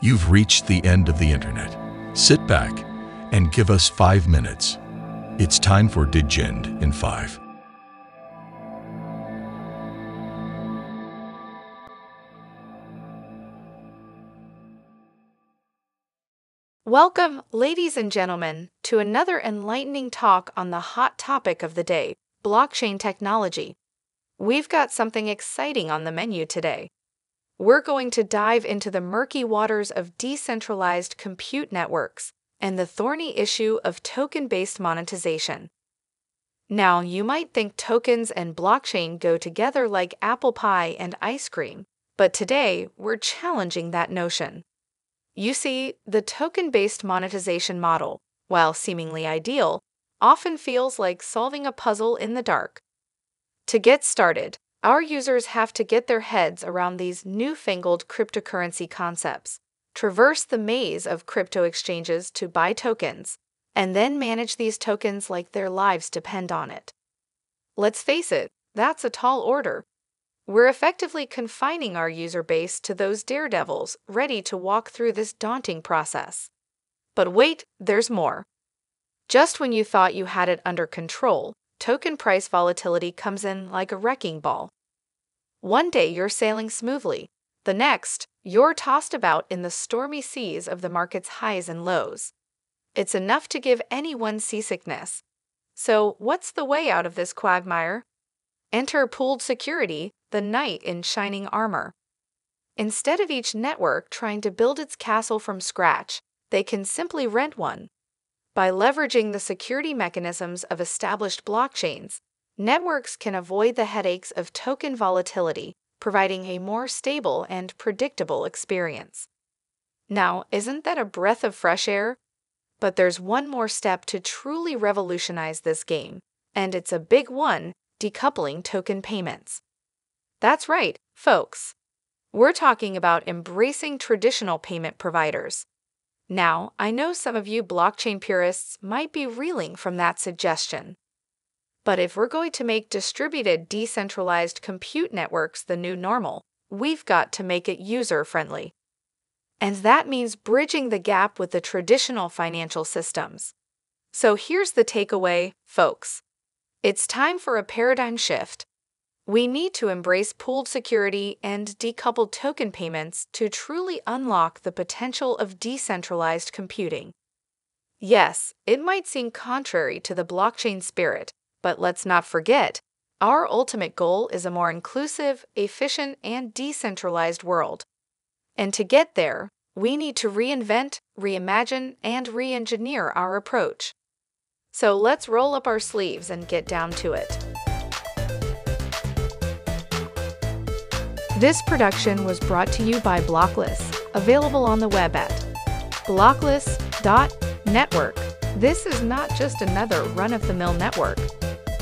You've reached the end of the internet. Sit back and give us five minutes. It's time for Digend in five. Welcome, ladies and gentlemen, to another enlightening talk on the hot topic of the day blockchain technology. We've got something exciting on the menu today. We're going to dive into the murky waters of decentralized compute networks and the thorny issue of token based monetization. Now, you might think tokens and blockchain go together like apple pie and ice cream, but today we're challenging that notion. You see, the token based monetization model, while seemingly ideal, often feels like solving a puzzle in the dark. To get started, our users have to get their heads around these newfangled cryptocurrency concepts, traverse the maze of crypto exchanges to buy tokens, and then manage these tokens like their lives depend on it. Let's face it, that's a tall order. We're effectively confining our user base to those daredevils ready to walk through this daunting process. But wait, there's more. Just when you thought you had it under control, token price volatility comes in like a wrecking ball. One day you're sailing smoothly, the next, you're tossed about in the stormy seas of the market's highs and lows. It's enough to give anyone seasickness. So, what's the way out of this quagmire? Enter pooled security, the knight in shining armor. Instead of each network trying to build its castle from scratch, they can simply rent one. By leveraging the security mechanisms of established blockchains, networks can avoid the headaches of token volatility, providing a more stable and predictable experience. Now, isn't that a breath of fresh air? But there's one more step to truly revolutionize this game, and it's a big one decoupling token payments. That's right, folks. We're talking about embracing traditional payment providers. Now, I know some of you blockchain purists might be reeling from that suggestion. But if we're going to make distributed decentralized compute networks the new normal, we've got to make it user friendly. And that means bridging the gap with the traditional financial systems. So here's the takeaway, folks. It's time for a paradigm shift. We need to embrace pooled security and decoupled token payments to truly unlock the potential of decentralized computing. Yes, it might seem contrary to the blockchain spirit, but let's not forget, our ultimate goal is a more inclusive, efficient, and decentralized world. And to get there, we need to reinvent, reimagine, and re engineer our approach. So let's roll up our sleeves and get down to it. This production was brought to you by Blockless, available on the web at blockless.network. This is not just another run of the mill network.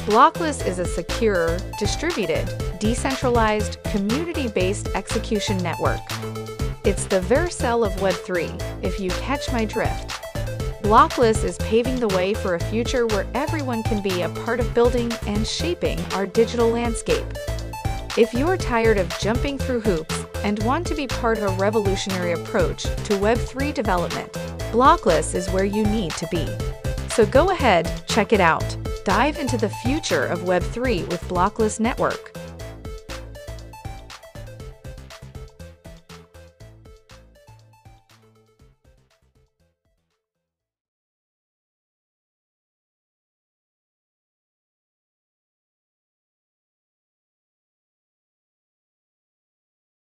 Blockless is a secure, distributed, decentralized, community based execution network. It's the Vercel of Web3, if you catch my drift. Blockless is paving the way for a future where everyone can be a part of building and shaping our digital landscape. If you're tired of jumping through hoops and want to be part of a revolutionary approach to Web3 development, Blockless is where you need to be. So go ahead, check it out. Dive into the future of Web3 with Blockless Network.